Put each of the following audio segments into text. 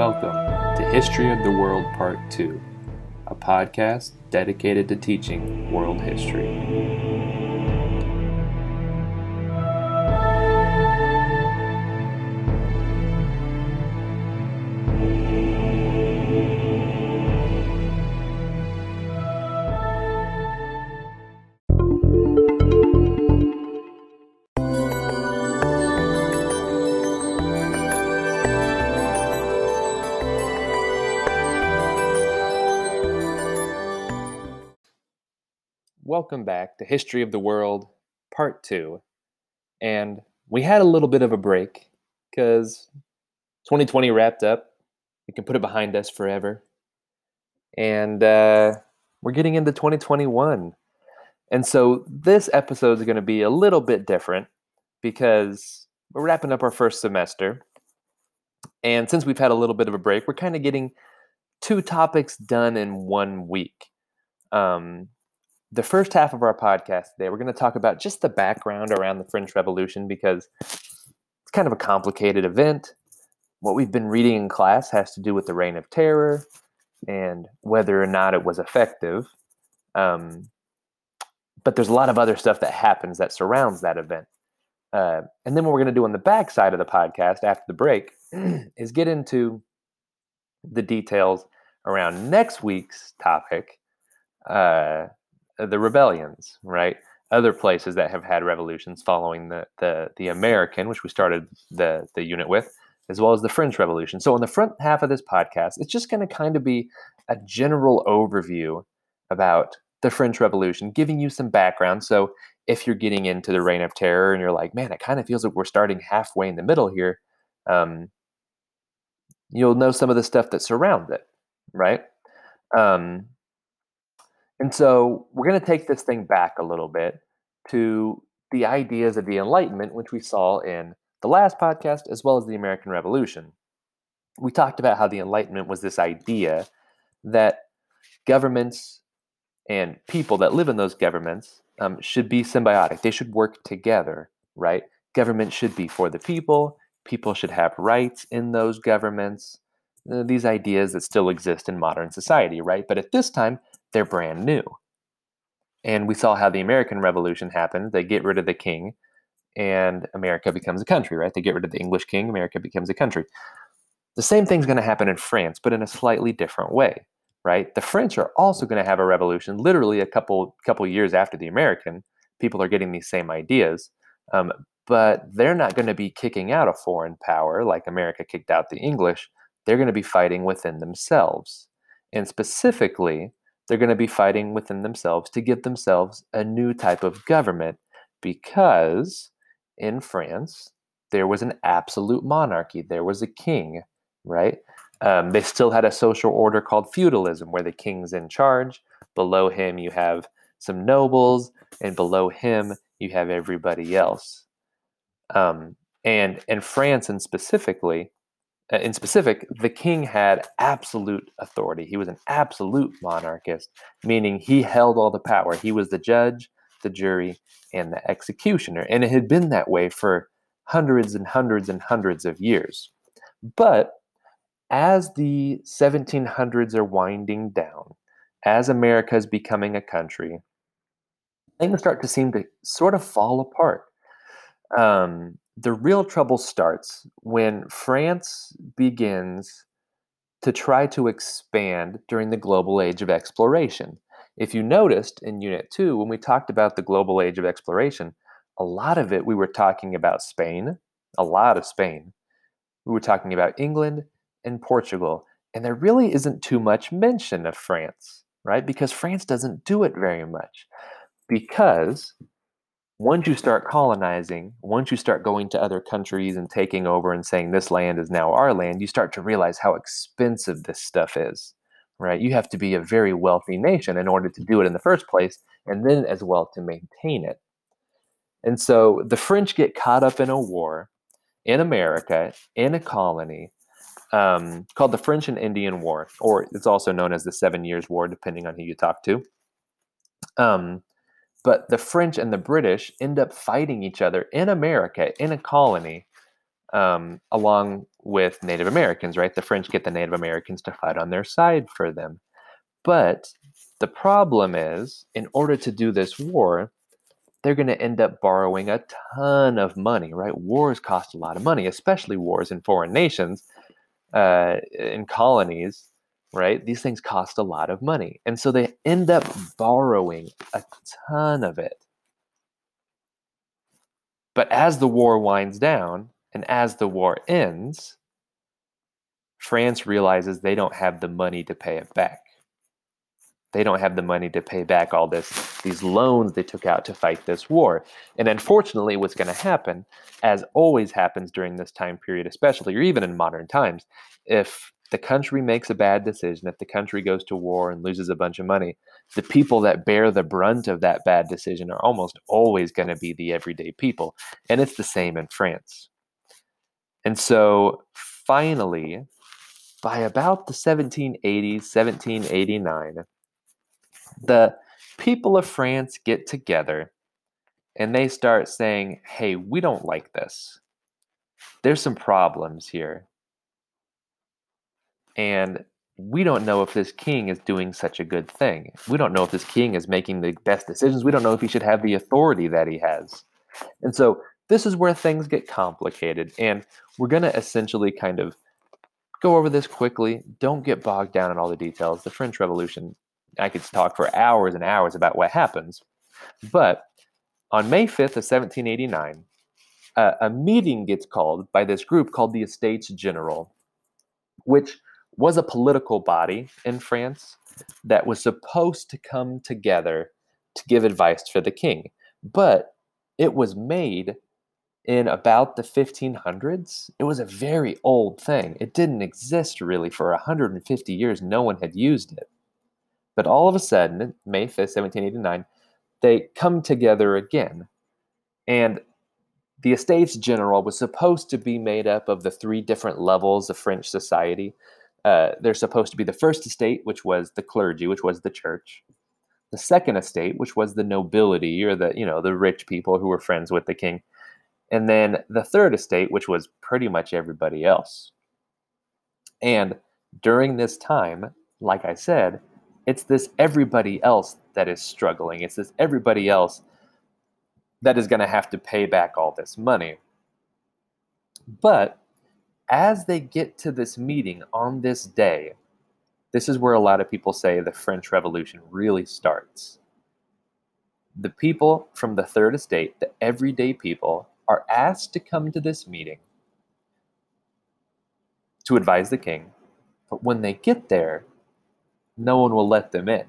Welcome to History of the World Part 2, a podcast dedicated to teaching world history. Welcome back to History of the World Part 2. And we had a little bit of a break because 2020 wrapped up. We can put it behind us forever. And uh, we're getting into 2021. And so this episode is going to be a little bit different because we're wrapping up our first semester. And since we've had a little bit of a break, we're kind of getting two topics done in one week. Um, the first half of our podcast today, we're going to talk about just the background around the French Revolution because it's kind of a complicated event. What we've been reading in class has to do with the Reign of Terror and whether or not it was effective. Um, but there's a lot of other stuff that happens that surrounds that event. Uh, and then what we're going to do on the back side of the podcast after the break is get into the details around next week's topic. Uh, the rebellions, right? Other places that have had revolutions following the the the American, which we started the the unit with, as well as the French Revolution. So, on the front half of this podcast, it's just going to kind of be a general overview about the French Revolution, giving you some background. So, if you're getting into the Reign of Terror and you're like, man, it kind of feels like we're starting halfway in the middle here, um, you'll know some of the stuff that surrounds it, right? Um, and so we're going to take this thing back a little bit to the ideas of the Enlightenment, which we saw in the last podcast, as well as the American Revolution. We talked about how the Enlightenment was this idea that governments and people that live in those governments um, should be symbiotic. They should work together, right? Government should be for the people. People should have rights in those governments. Uh, these ideas that still exist in modern society, right? But at this time, they're brand new. And we saw how the American Revolution happened. They get rid of the king, and America becomes a country, right? They get rid of the English king, America becomes a country. The same thing's going to happen in France, but in a slightly different way, right? The French are also going to have a revolution, literally a couple couple years after the American. People are getting these same ideas, um, but they're not going to be kicking out a foreign power like America kicked out the English. They're going to be fighting within themselves, and specifically, they're going to be fighting within themselves to give themselves a new type of government because in France, there was an absolute monarchy. There was a king, right? Um, they still had a social order called feudalism, where the king's in charge. Below him, you have some nobles, and below him, you have everybody else. Um, and in France, and specifically, in specific, the king had absolute authority. He was an absolute monarchist, meaning he held all the power. He was the judge, the jury, and the executioner. And it had been that way for hundreds and hundreds and hundreds of years. But as the 1700s are winding down, as America is becoming a country, things start to seem to sort of fall apart. Um, the real trouble starts when France begins to try to expand during the global age of exploration. If you noticed in Unit 2, when we talked about the global age of exploration, a lot of it we were talking about Spain, a lot of Spain. We were talking about England and Portugal, and there really isn't too much mention of France, right? Because France doesn't do it very much. Because once you start colonizing, once you start going to other countries and taking over and saying this land is now our land, you start to realize how expensive this stuff is, right? You have to be a very wealthy nation in order to do it in the first place, and then as well to maintain it. And so the French get caught up in a war in America, in a colony um, called the French and Indian War, or it's also known as the Seven Years' War, depending on who you talk to. Um, but the French and the British end up fighting each other in America in a colony um, along with Native Americans, right? The French get the Native Americans to fight on their side for them. But the problem is, in order to do this war, they're going to end up borrowing a ton of money, right? Wars cost a lot of money, especially wars in foreign nations, uh, in colonies, right? These things cost a lot of money. And so they end up borrowing a ton of it. But as the war winds down and as the war ends, France realizes they don't have the money to pay it back they don't have the money to pay back all this these loans they took out to fight this war and unfortunately what's going to happen as always happens during this time period especially or even in modern times if the country makes a bad decision if the country goes to war and loses a bunch of money the people that bear the brunt of that bad decision are almost always going to be the everyday people and it's the same in france and so finally by about the 1780s 1789 the people of France get together and they start saying, hey, we don't like this. There's some problems here. And we don't know if this king is doing such a good thing. We don't know if this king is making the best decisions. We don't know if he should have the authority that he has. And so this is where things get complicated. And we're going to essentially kind of go over this quickly. Don't get bogged down in all the details. The French Revolution I could talk for hours and hours about what happens. But on May 5th of 1789, uh, a meeting gets called by this group called the Estates General, which was a political body in France that was supposed to come together to give advice for the king. But it was made in about the 1500s. It was a very old thing. It didn't exist really for 150 years. No one had used it. But all of a sudden, May 5th, 1789, they come together again. And the Estates General was supposed to be made up of the three different levels of French society. Uh, there's supposed to be the first estate, which was the clergy, which was the church. The second estate, which was the nobility or the you know the rich people who were friends with the king, and then the third estate, which was pretty much everybody else. And during this time, like I said, it's this everybody else that is struggling. It's this everybody else that is going to have to pay back all this money. But as they get to this meeting on this day, this is where a lot of people say the French Revolution really starts. The people from the Third Estate, the everyday people, are asked to come to this meeting to advise the king. But when they get there, no one will let them in.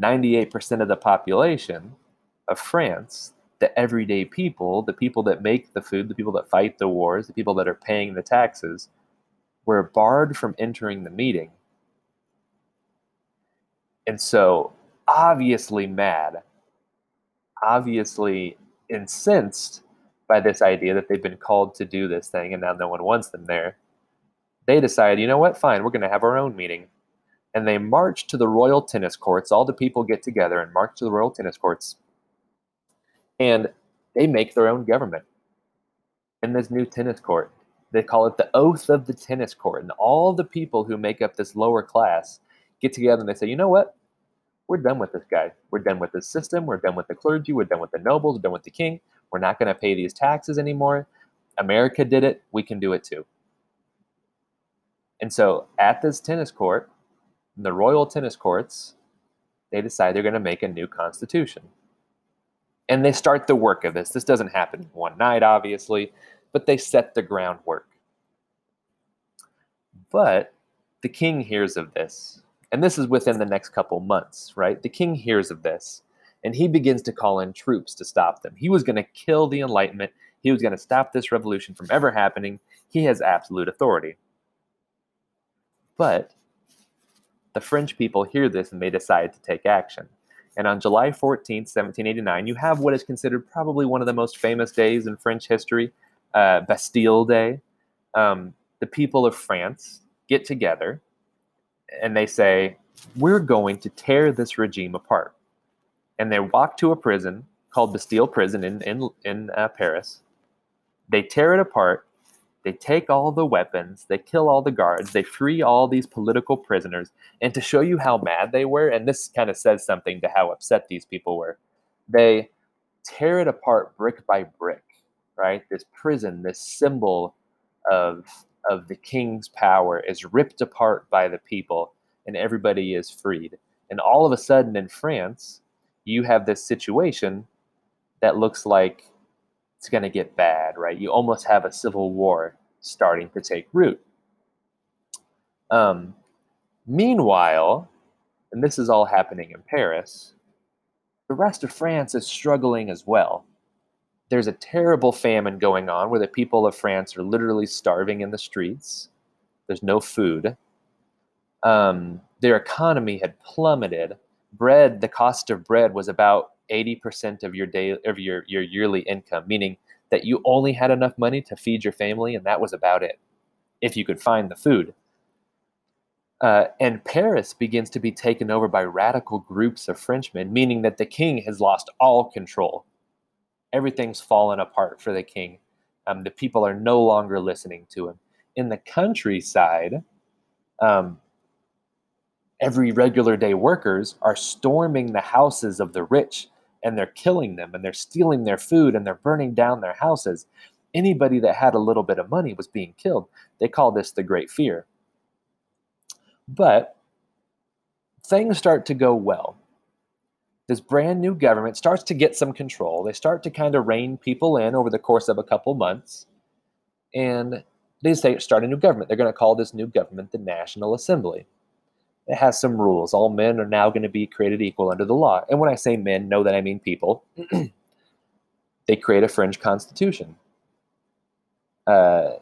98% of the population of France, the everyday people, the people that make the food, the people that fight the wars, the people that are paying the taxes, were barred from entering the meeting. And so, obviously mad, obviously incensed by this idea that they've been called to do this thing and now no one wants them there, they decide, you know what, fine, we're going to have our own meeting and they march to the royal tennis courts. All the people get together and march to the royal tennis courts, and they make their own government in this new tennis court. They call it the oath of the tennis court, and all the people who make up this lower class get together and they say, you know what? We're done with this guy. We're done with this system. We're done with the clergy. We're done with the nobles. We're done with the king. We're not going to pay these taxes anymore. America did it. We can do it too. And so at this tennis court, the Royal Tennis Courts, they decide they're going to make a new constitution. And they start the work of this. This doesn't happen one night, obviously, but they set the groundwork. But the king hears of this, and this is within the next couple months, right? The king hears of this, and he begins to call in troops to stop them. He was going to kill the Enlightenment, he was going to stop this revolution from ever happening. He has absolute authority. But the French people hear this and they decide to take action. And on July 14th, 1789, you have what is considered probably one of the most famous days in French history, uh, Bastille Day. Um, the people of France get together and they say, We're going to tear this regime apart. And they walk to a prison called Bastille Prison in, in, in uh, Paris. They tear it apart They take all the weapons, they kill all the guards, they free all these political prisoners. And to show you how mad they were, and this kind of says something to how upset these people were, they tear it apart brick by brick, right? This prison, this symbol of, of the king's power is ripped apart by the people, and everybody is freed. And all of a sudden in France, you have this situation that looks like it's going to get bad, right? You almost have a civil war starting to take root. Um, meanwhile, and this is all happening in Paris, the rest of France is struggling as well. There's a terrible famine going on where the people of France are literally starving in the streets. There's no food. Um, their economy had plummeted. Bread, the cost of bread was about 80% of your day of your, your yearly income, meaning that you only had enough money to feed your family and that was about it, if you could find the food. Uh, and Paris begins to be taken over by radical groups of Frenchmen, meaning that the king has lost all control. Everything's fallen apart for the king. Um, the people are no longer listening to him. In the countryside, um, every regular day workers are storming the houses of the rich and they're killing them and they're stealing their food and they're burning down their houses. Anybody that had a little bit of money was being killed. They call this the Great Fear. But things start to go well. This brand new government starts to get some control. They start to kind of rein people in over the course of a couple months. And they say start a new government. They're going to call this new government the National Assembly it has some rules. All men are now going to be created equal under the law. And when I say men, know that I mean people. they create a French constitution uh,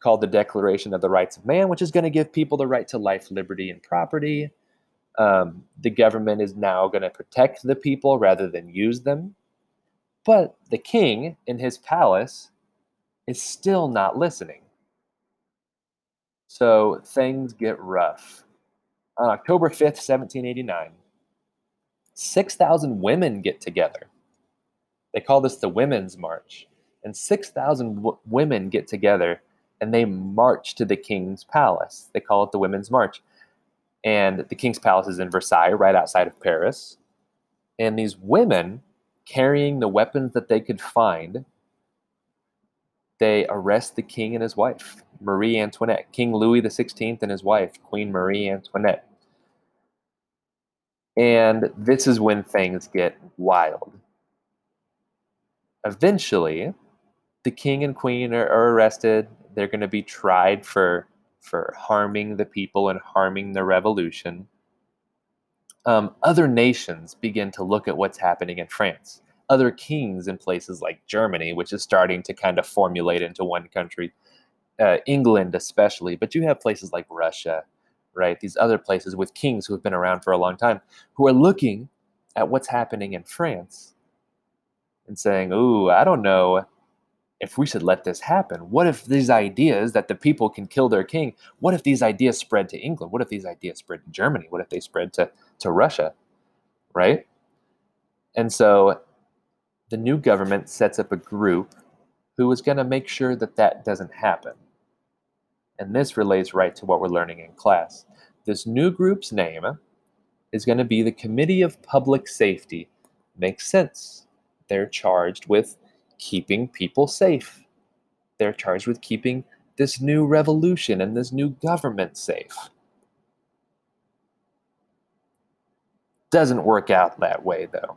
called the Declaration of the Rights of Man, which is going to give people the right to life, liberty, and property. Um, the government is now going to protect the people rather than use them. But the king in his palace is still not listening. So things get rough on October 5th, 1789, 6,000 women get together. They call this the Women's March. And 6,000 w- women get together and they march to the King's Palace. They call it the Women's March. And the King's Palace is in Versailles, right outside of Paris. And these women, carrying the weapons that they could find, they arrest the king and his wife, Marie Antoinette, King Louis XVI and his wife, Queen Marie Antoinette. And this is when things get wild. Eventually, the king and queen are, are arrested. They're going to be tried for for harming the people and harming the revolution. Um, other nations begin to look at what's happening in France. Other kings in places like Germany, which is starting to kind of formulate into one country, uh, England especially, but you have places like Russia, right? These other places with kings who have been around for a long time, who are looking at what's happening in France and saying, Ooh, I don't know if we should let this happen. What if these ideas that the people can kill their king, what if these ideas spread to England? What if these ideas spread to Germany? What if they spread to, to Russia? Right? And so the new government sets up a group who is going to make sure that that doesn't happen. And this relates right to what we're learning in class. This new group's name is going to be the Committee of Public Safety. Makes sense. They're charged with keeping people safe. They're charged with keeping this new revolution and this new government safe. Doesn't work out that way, though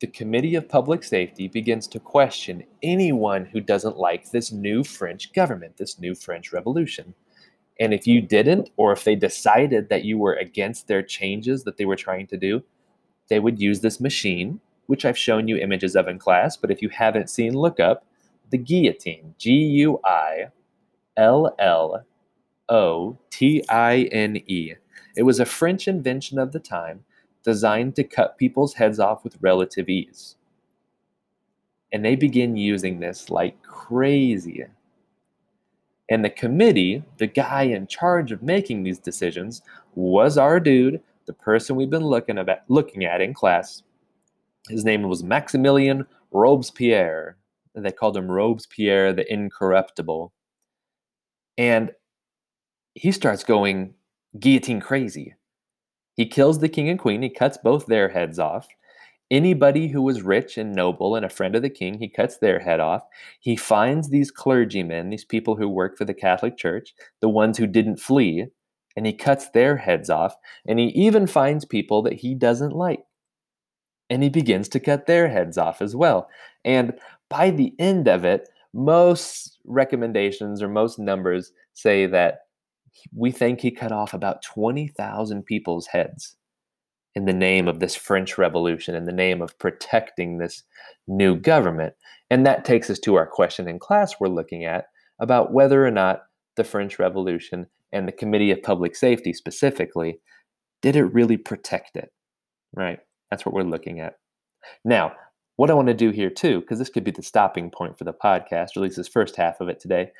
the Committee of Public Safety begins to question anyone who doesn't like this new French government, this new French revolution. And if you didn't, or if they decided that you were against their changes that they were trying to do, they would use this machine, which I've shown you images of in class. But if you haven't seen, look up the guillotine G U I L L O T I N E. It was a French invention of the time designed to cut people's heads off with relative ease. And they begin using this like crazy. And the committee, the guy in charge of making these decisions, was our dude, the person we've been looking at looking at in class. His name was Maximilien Robespierre. They called him Robespierre the Incorruptible. And he starts going guillotine crazy. He kills the king and queen, he cuts both their heads off. Anybody who was rich and noble and a friend of the king, he cuts their head off. He finds these clergymen, these people who work for the Catholic Church, the ones who didn't flee, and he cuts their heads off. And he even finds people that he doesn't like. And he begins to cut their heads off as well. And by the end of it, most recommendations or most numbers say that we think he cut off about 20,000 people's heads in the name of this French Revolution, in the name of protecting this new government. And that takes us to our question in class we're looking at about whether or not the French Revolution and the Committee of Public Safety specifically did it really protect it? Right? That's what we're looking at. Now, what I want to do here too, because this could be the stopping point for the podcast, or at least this first half of it today,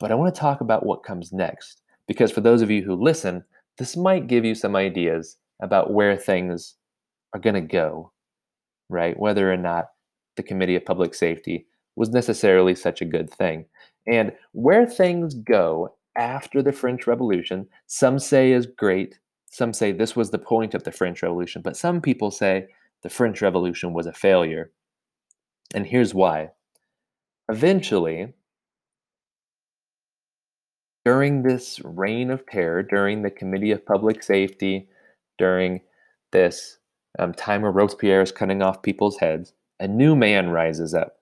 but I want to talk about what comes next. Because for those of you who listen, this might give you some ideas about where things are going to go, right? Whether or not the Committee of Public Safety was necessarily such a good thing. And where things go after the French Revolution, some say is great. Some say this was the point of the French Revolution, but some people say the French Revolution was a failure. And here's why. Eventually, during this reign of terror, during the Committee of Public Safety, during this um, time where Robespierre is cutting off people's heads, a new man rises up.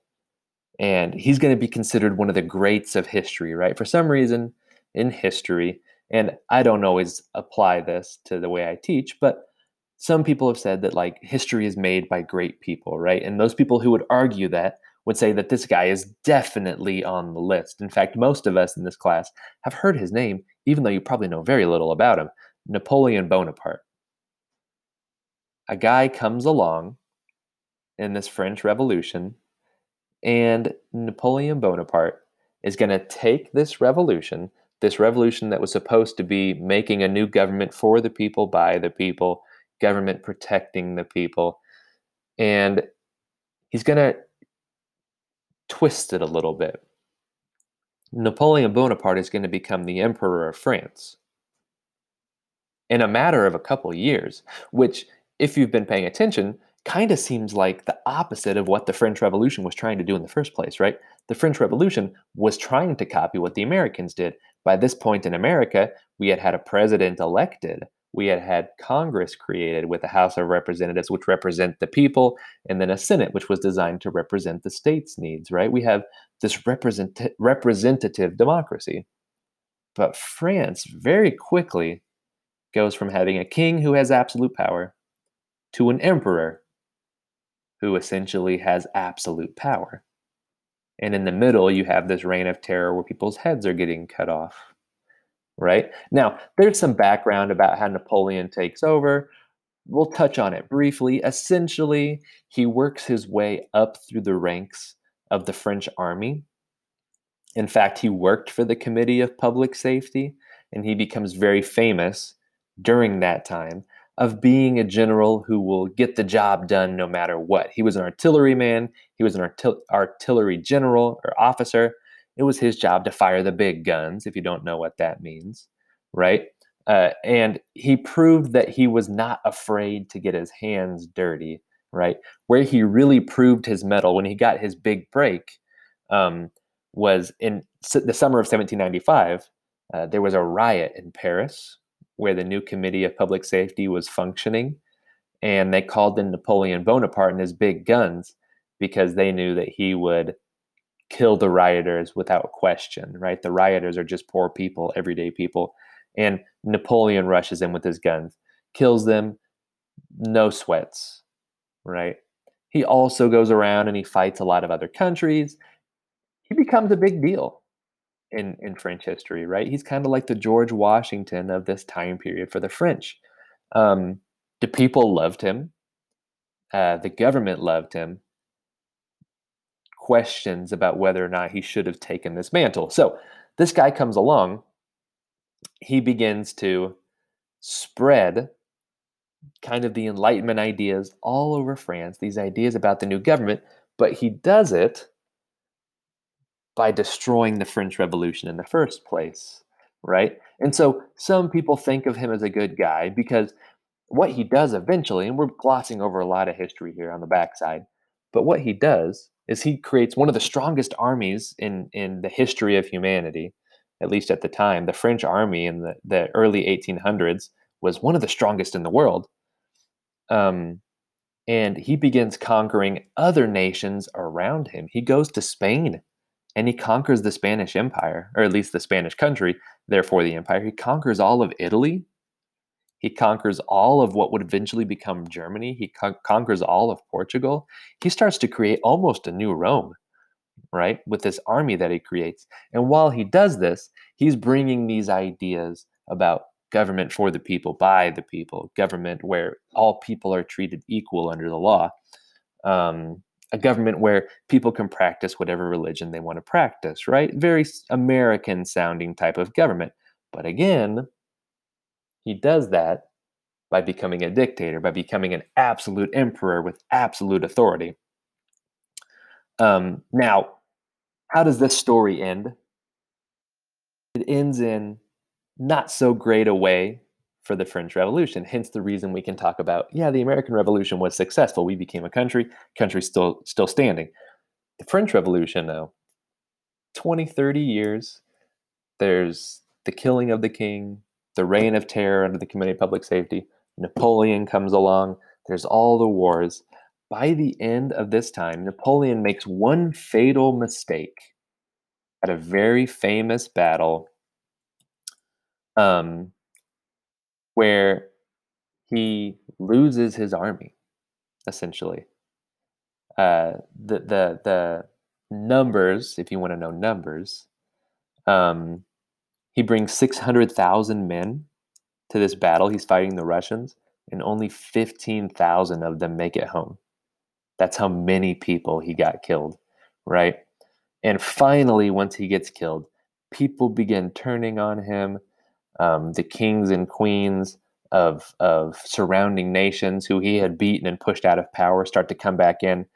And he's going to be considered one of the greats of history, right? For some reason in history, and I don't always apply this to the way I teach, but some people have said that like history is made by great people, right? And those people who would argue that would say that this guy is definitely on the list. In fact, most of us in this class have heard his name, even though you probably know very little about him Napoleon Bonaparte a guy comes along in this French Revolution, and Napoleon Bonaparte is going to take this revolution, this revolution that was supposed to be making a new government for the people, by the people, government protecting the people, and he's going to twist it a little bit. Napoleon Bonaparte is going to become the Emperor of France in a matter of a couple years, which if you've been paying attention, kind of seems like the opposite of what the French Revolution was trying to do in the first place, right? The French Revolution was trying to copy what the Americans did. By this point in America, we had had a president elected. We had had Congress created with a House of Representatives, which represent the people, and then a Senate, which was designed to represent the state's needs, right? We have this represent- representative democracy. But France very quickly goes from having a king who has absolute power to an emperor who essentially has absolute power. And in the middle, you have this reign of terror where people's heads are getting cut off. Right? Now, there's some background about how Napoleon takes over. We'll touch on it briefly. Essentially, he works his way up through the ranks of the French army. In fact, he worked for the Committee of Public Safety, and he becomes very famous during that time of being a general who will get the job done no matter what. He was an artilleryman, he was an artil- artillery general or officer. It was his job to fire the big guns, if you don't know what that means, right? Uh, and he proved that he was not afraid to get his hands dirty, right? Where he really proved his mettle when he got his big break um, was in the summer of 1795. Uh, there was a riot in Paris where the new Committee of Public Safety was functioning. And they called in Napoleon Bonaparte and his big guns because they knew that he would kill the rioters without question, right? The rioters are just poor people, everyday people. And Napoleon rushes in with his guns, kills them, no sweats, right? He also goes around and he fights a lot of other countries. He becomes a big deal in in French history, right? He's kind of like the George Washington of this time period for the French. Um, the people loved him. Uh, the government loved him. Questions about whether or not he should have taken this mantle. So this guy comes along. He begins to spread kind of the Enlightenment ideas all over France, these ideas about the new government, but he does it by destroying the French Revolution in the first place, right? And so some people think of him as a good guy because what he does eventually, and we're glossing over a lot of history here on the backside, but what he does is he creates one of the strongest armies in in the history of humanity, at least at the time. The French army in the, the early 1800s was one of the strongest in the world. Um, and he begins conquering other nations around him. He goes to Spain and he conquers the Spanish Empire, or at least the Spanish country, therefore the empire. He conquers all of Italy. He conquers all of what would eventually become Germany. He con- conquers all of Portugal. He starts to create almost a new Rome, right, with this army that he creates. And while he does this, he's bringing these ideas about government for the people, by the people, government where all people are treated equal under the law. Um, a government where people can practice whatever religion they want to practice, right? Very American sounding type of government. But again, he does that by becoming a dictator, by becoming an absolute emperor with absolute authority. Um, now, how does this story end? It ends in not so great a way for the French Revolution. Hence the reason we can talk about, yeah, the American Revolution was successful. We became a country, country still still standing. The French Revolution, though, 20, 30 years, there's the killing of the king, the reign of terror under the Committee of Public Safety, Napoleon comes along, there's all the wars. By the end of this time, Napoleon makes one fatal mistake at a very famous battle um, where he loses his army, essentially. Uh, the the the numbers, if you want to know numbers, um, he brings six hundred thousand men to this battle. He's fighting the Russians, and only fifteen thousand of them make it home. That's how many people he got killed, right? And finally, once he gets killed, people begin turning on him um, the kings and queens of of surrounding nations who he had beaten and pushed out of power start to come back in.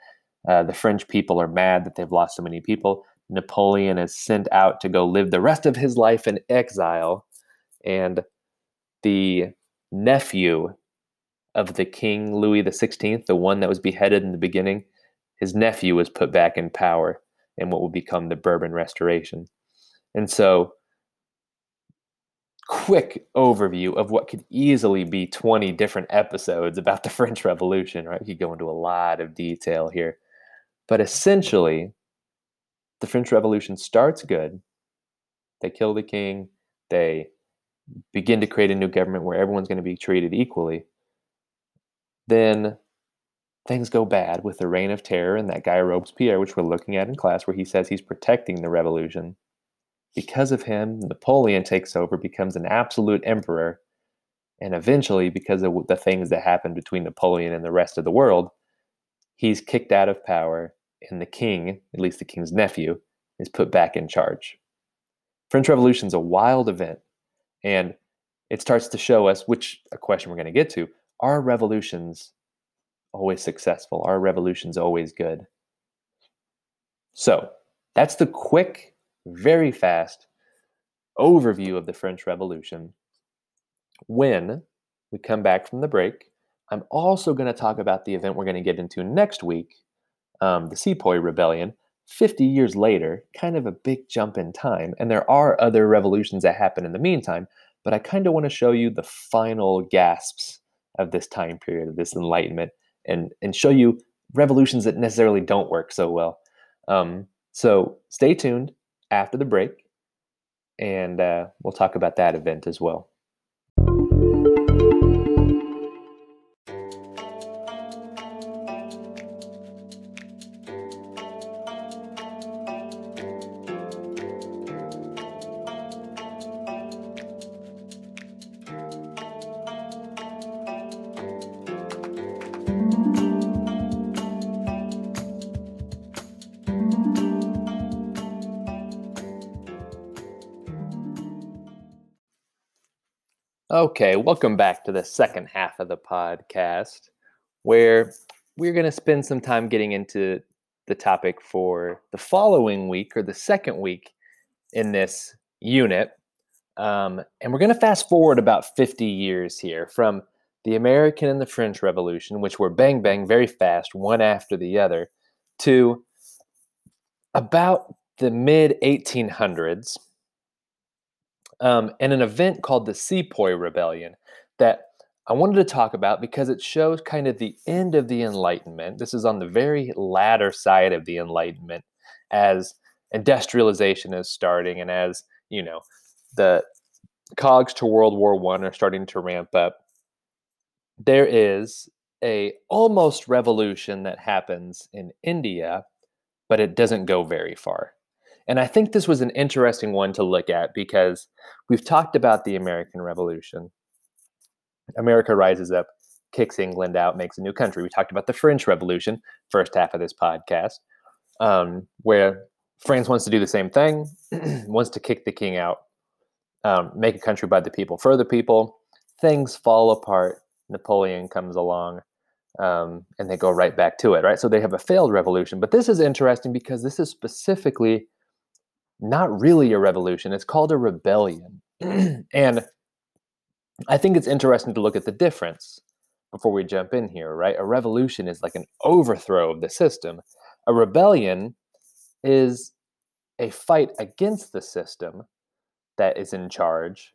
Uh, the French people are mad that they've lost so many people. Napoleon is sent out to go live the rest of his life in exile, and the nephew of the king Louis Sixteenth, the one that was beheaded in the beginning, his nephew was put back in power in what would become the Bourbon Restoration. And so quick overview of what could easily be 20 different episodes about the French Revolution, right? We could go into a lot of detail here. But essentially, the French Revolution starts good. They kill the king, they begin to create a new government where everyone's going to be treated equally. Then things go bad with the reign of terror and that guy Robespierre, which we're looking at in class, where he says he's protecting the revolution. Because of him, Napoleon takes over, becomes an absolute emperor, and eventually, because of the things that happened between Napoleon and the rest of the world, he's kicked out of power, and the king, at least the king's nephew, is put back in charge. French Revolution is a wild event, and it starts to show us, which a question we're going to get to, are revolutions always successful? Are revolutions always good? So that's the quick very fast overview of the French Revolution. When we come back from the break, I'm also going to talk about the event we're going to get into next week, um, the Sepoy Rebellion. 50 years later, kind of a big jump in time. And there are other revolutions that happen in the meantime, but I kind of want to show you the final gasps of this time period, of this enlightenment, and, and show you revolutions that necessarily don't work so well. Um, so stay tuned after the break, and uh, we'll talk about that event as well. Okay, welcome back to the second half of the podcast where we're going to spend some time getting into the topic for the following week or the second week in this unit. Um, and we're going to fast forward about 50 years here from the American and the French Revolution, which were bang bang very fast, one after the other, to about the mid 1800s um, and an event called the Sepoy Rebellion that I wanted to talk about because it shows kind of the end of the Enlightenment. This is on the very latter side of the Enlightenment as industrialization is starting and as, you know, the cogs to World War One are starting to ramp up. There is a almost revolution that happens in India, but it doesn't go very far. And I think this was an interesting one to look at because we've talked about the American Revolution. America rises up, kicks England out, makes a new country. We talked about the French Revolution, first half of this podcast, um, where France wants to do the same thing, wants to kick the king out, um, make a country by the people for the people. Things fall apart. Napoleon comes along, um, and they go right back to it, right? So they have a failed revolution. But this is interesting because this is specifically not really a revolution. It's called a rebellion. and I think it's interesting to look at the difference before we jump in here, right? A revolution is like an overthrow of the system. A rebellion is a fight against the system that is in charge,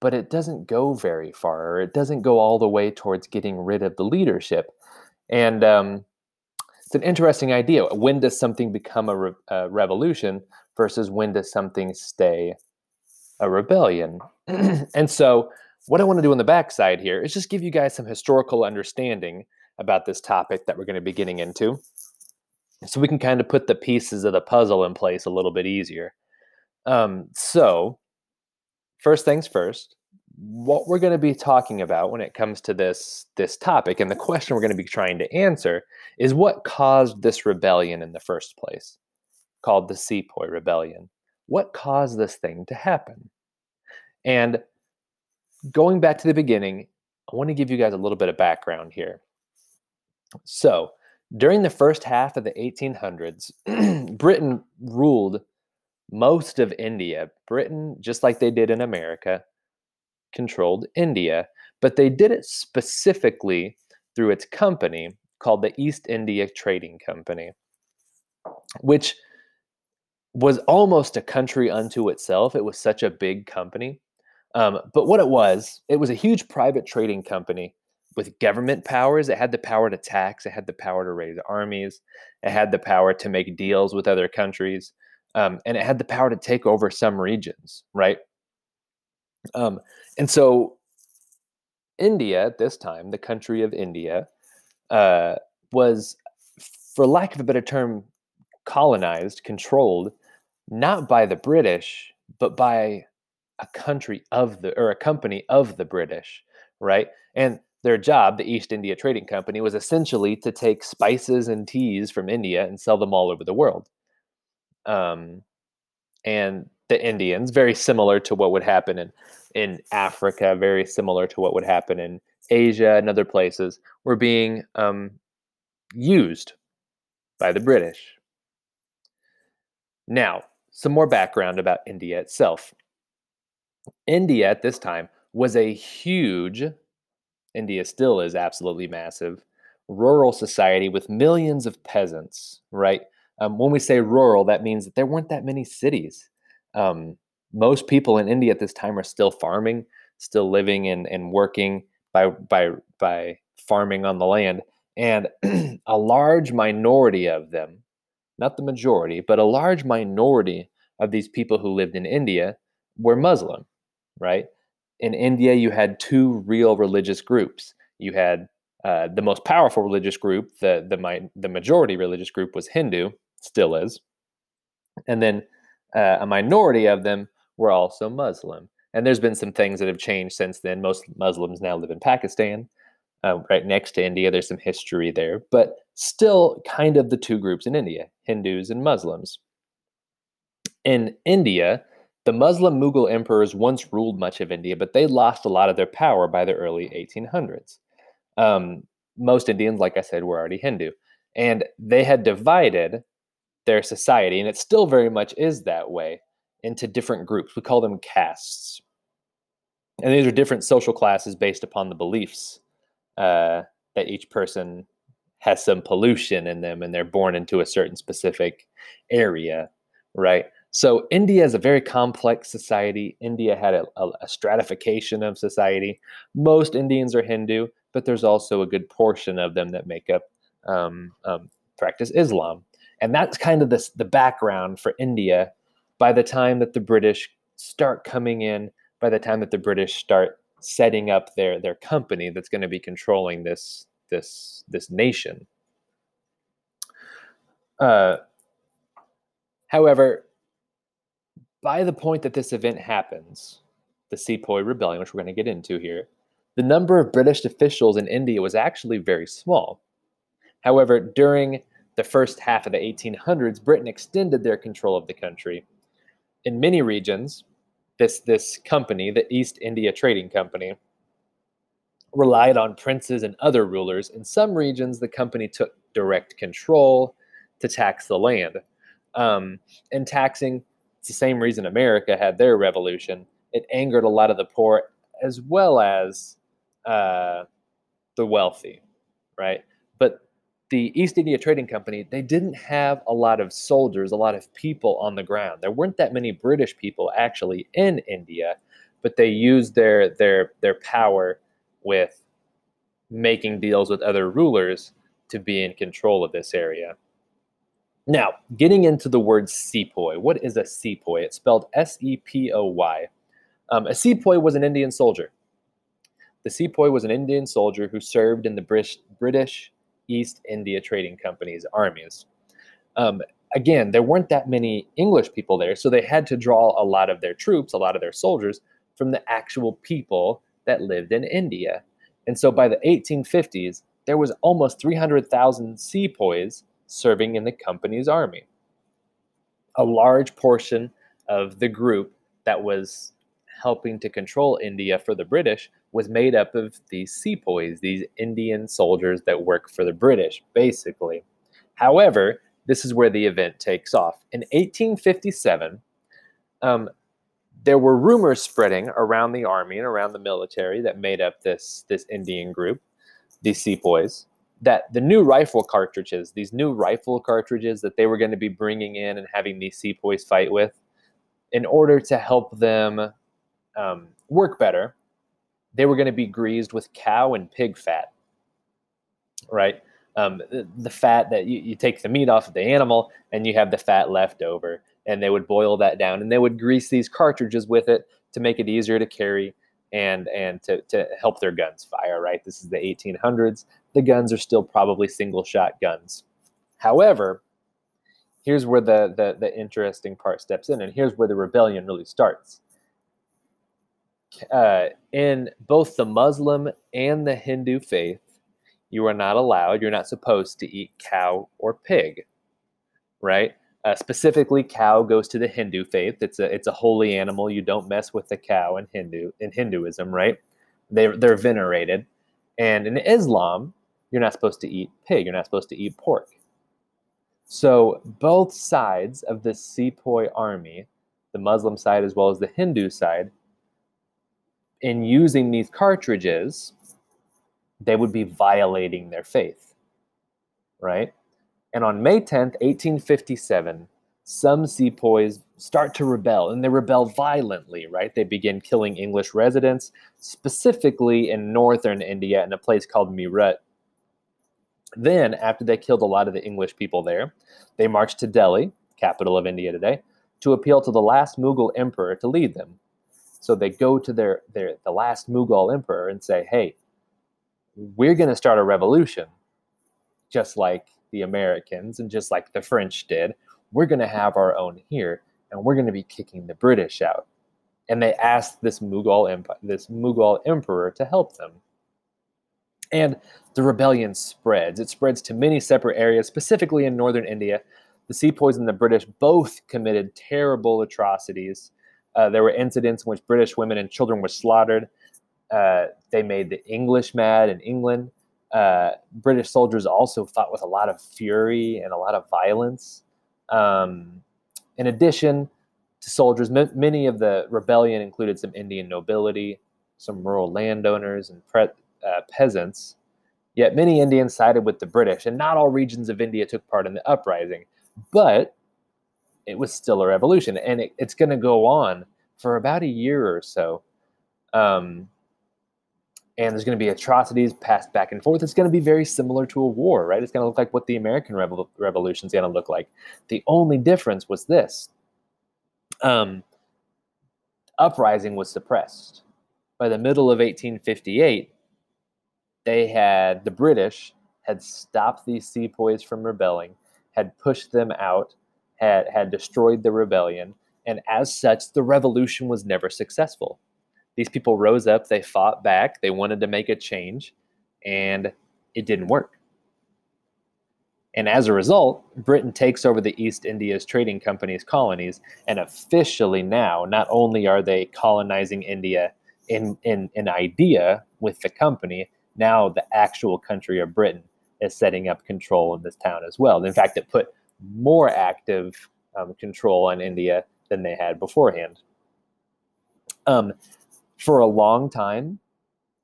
but it doesn't go very far, or it doesn't go all the way towards getting rid of the leadership. And um, it's an interesting idea. When does something become a, re- a revolution versus when does something stay a rebellion? and so what I want to do on the backside here is just give you guys some historical understanding about this topic that we're going to be getting into so we can kind of put the pieces of the puzzle in place a little bit easier. Um, so, first things first, what we're going to be talking about when it comes to this this topic and the question we're going to be trying to answer is what caused this rebellion in the first place, called the Sepoy Rebellion. What caused this thing to happen? And going back to the beginning, I want to give you guys a little bit of background here. So, during the first half of the 1800s, Britain ruled most of India. Britain, just like they did in America, controlled India, but they did it specifically through its company called the East India Trading Company, which was almost a country unto itself. It was such a big company. Um, but what it was, it was a huge private trading company with government powers. It had the power to tax, it had the power to raise armies, it had the power to make deals with other countries, um, and it had the power to take over some regions, right? Um, and so, India at this time, the country of India, uh, was, for lack of a better term, colonized, controlled, not by the British, but by a country of the or a company of the British, right? And their job, the East India Trading Company, was essentially to take spices and teas from India and sell them all over the world. Um, and the Indians, very similar to what would happen in in Africa, very similar to what would happen in Asia and other places, were being um, used by the British. Now, some more background about India itself. India at this time was a huge, India still is absolutely massive, rural society with millions of peasants, right? Um, when we say rural, that means that there weren't that many cities. Um, most people in India at this time are still farming, still living and, and working by, by, by farming on the land. And a large minority of them, not the majority, but a large minority of these people who lived in India were Muslim right? In India, you had two real religious groups. You had uh, the most powerful religious group, the the my, the majority religious group was Hindu, still is, and then uh, a minority of them were also Muslim. And there's been some things that have changed since then. Most Muslims now live in Pakistan, uh, right next to India. There's some history there, but still kind of the two groups in India Hindus and Muslims. In India, the Muslim Mughal emperors once ruled much of India, but they lost a lot of their power by the early 1800s. Um, most Indians, like I said, were already Hindu. And they had divided their society, and it still very much is that way, into different groups. We call them castes. And these are different social classes based upon the beliefs uh, that each person has some pollution in them and they're born into a certain specific area, right? So India is a very complex society. India had a, a, a, stratification of society. Most Indians are Hindu, but there's also a good portion of them that make up um, um, practice Islam, and that's kind of the the background for India. By the time that the British start coming in, by the time that the British start setting up their their company that's going to be controlling this this this nation. Uh, however, by the point that this event happens, the Sepoy Rebellion, which we're going to get into here, the number of British officials in India was actually very small. However, during the first half of the 1800s, Britain extended their control of the country. In many regions, this, this company, the East India Trading Company, relied on princes and other rulers. In some regions, the company took direct control to tax the land. Um, and taxing it's the same reason America had their revolution. It angered a lot of the poor as well as uh, the wealthy, right? But the East India Trading Company, they didn't have a lot of soldiers, a lot of people on the ground. There weren't that many British people actually in India, but they used their their their power with making deals with other rulers to be in control of this area. Now, getting into the word sepoy. What is a sepoy? It's spelled S E P O Y. Um, a sepoy was an Indian soldier. The sepoy was an Indian soldier who served in the British, British East India Trading Company's armies. Um, again, there weren't that many English people there, so they had to draw a lot of their troops, a lot of their soldiers, from the actual people that lived in India. And so by the 1850s, there was almost 300,000 sepoys serving in the company's army. A large portion of the group that was helping to control India for the British was made up of these sepoys, these Indian soldiers that work for the British, basically. However, this is where the event takes off. In 1857, um, there were rumors spreading around the army and around the military that made up this, this Indian group, these sepoys, that the new rifle cartridges, these new rifle cartridges that they were going to be bringing in and having these sepoys fight with, in order to help them um, work better, they were going to be greased with cow and pig fat, right? Um, the, the, fat that you, you take the meat off of the animal and you have the fat left over, and they would boil that down and they would grease these cartridges with it to make it easier to carry and and to, to help their guns fire right? This is the 1800s the guns are still probably single shot guns. However here's where the, the the interesting part steps in and here's where the rebellion really starts uh, in both the muslim and the hindu faith you are not allowed you're not supposed to eat cow or pig right uh, specifically, cow goes to the Hindu faith. It's a it's a holy animal. You don't mess with the cow in Hindu in Hinduism, right? They they're venerated, and in Islam, you're not supposed to eat pig. You're not supposed to eat pork. So both sides of the sepoy army, the Muslim side as well as the Hindu side, in using these cartridges, they would be violating their faith, right? And on May 10th, 1857, some sepoys start to rebel, and they rebel violently, right? They begin killing English residents, specifically in northern India in a place called Meerut. Then, after they killed a lot of the English people there, they marched to Delhi, capital of India today, to appeal to the last Mughal emperor to lead them. So they go to their, their the last Mughal emperor and say, "Hey, we're going to start a revolution, just like the Americans and just like the French did, we're going to have our own here and we're going to be kicking the British out. And they asked this Mughal empire, this Mughal emperor to help them. And the rebellion spreads. It spreads to many separate areas, specifically in northern India. The sepoys and the British both committed terrible atrocities. Uh, there were incidents in which British women and children were slaughtered. Uh, they made the English mad in England. uh, British soldiers also fought with a lot of fury and a lot of violence. Um, in addition to soldiers, m- many of the rebellion included some Indian nobility, some rural landowners, and pre- uh, peasants. Yet many Indians sided with the British, and not all regions of India took part in the uprising. But it was still a revolution, and it, it's going to go on for about a year or so. Um, and there's going to be atrocities passed back and forth. It's going to be very similar to a war, right? It's going to look like what the American Revol- Revolution is going to look like. The only difference was this: um, uprising was suppressed. By the middle of 1858, they had the British had stopped these sepoys from rebelling, had pushed them out, had had destroyed the rebellion, and as such, the revolution was never successful. These people rose up, they fought back, they wanted to make a change, and it didn't work. And as a result, Britain takes over the East India's trading company's colonies, and officially now, not only are they colonizing India in, in an idea with the company, now the actual country of Britain is setting up control in this town as well. In fact, it put more active um, control on India than they had beforehand. Um, for a long time,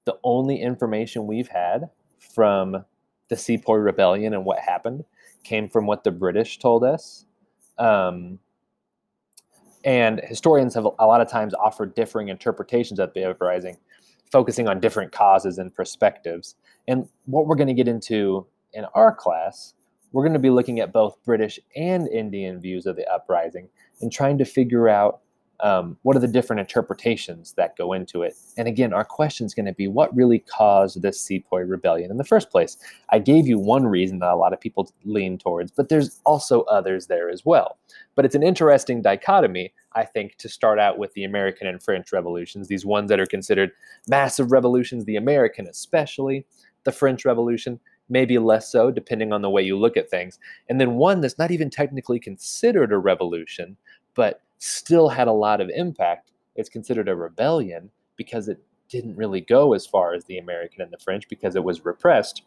the only information we've had from the Sepoy Rebellion and what happened came from what the British told us. Um, and historians have a lot of times offered differing interpretations of the uprising, focusing on different causes and perspectives. And what we're going to get into in our class, we're going to be looking at both British and Indian views of the uprising and trying to figure out um, what are the different interpretations that go into it? And again, our question is going to be what really caused this Sepoy rebellion in the first place? I gave you one reason that a lot of people lean towards, but there's also others there as well. But it's an interesting dichotomy, I think, to start out with the American and French revolutions, these ones that are considered massive revolutions, the American especially, the French Revolution, maybe less so, depending on the way you look at things. And then one that's not even technically considered a revolution, but still had a lot of impact. It's considered a rebellion because it didn't really go as far as the American and the French because it was repressed,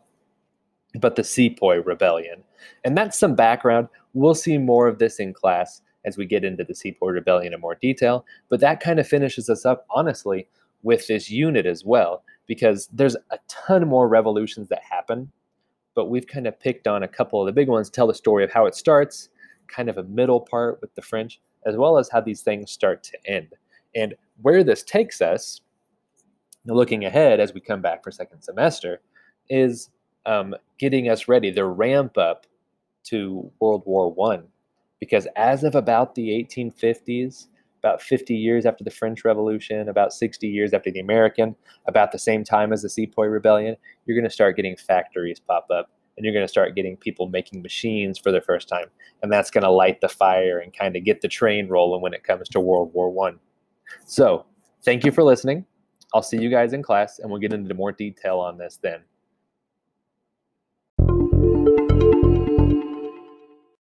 but the Sepoy Rebellion. And that's some background. We'll see more of this in class as we get into the Sepoy Rebellion in more detail, but that kind of finishes us up, honestly, with this unit as well, because there's a ton more revolutions that happen, but we've kind of picked on a couple of the big ones, tell the story of how it starts, kind of a middle part with the French, as well as how these things start to end. And where this takes us, looking ahead as we come back for second semester, is um, getting us ready, the ramp up to World War One. Because as of about the 1850s, about 50 years after the French Revolution, about 60 years after the American, about the same time as the Sepoy Rebellion, you're going to start getting factories pop up and you're going to start getting people making machines for the first time and that's going to light the fire and kind of get the train rolling when it comes to world war one. So thank you for listening. I'll see you guys in class and we'll get into more detail on this then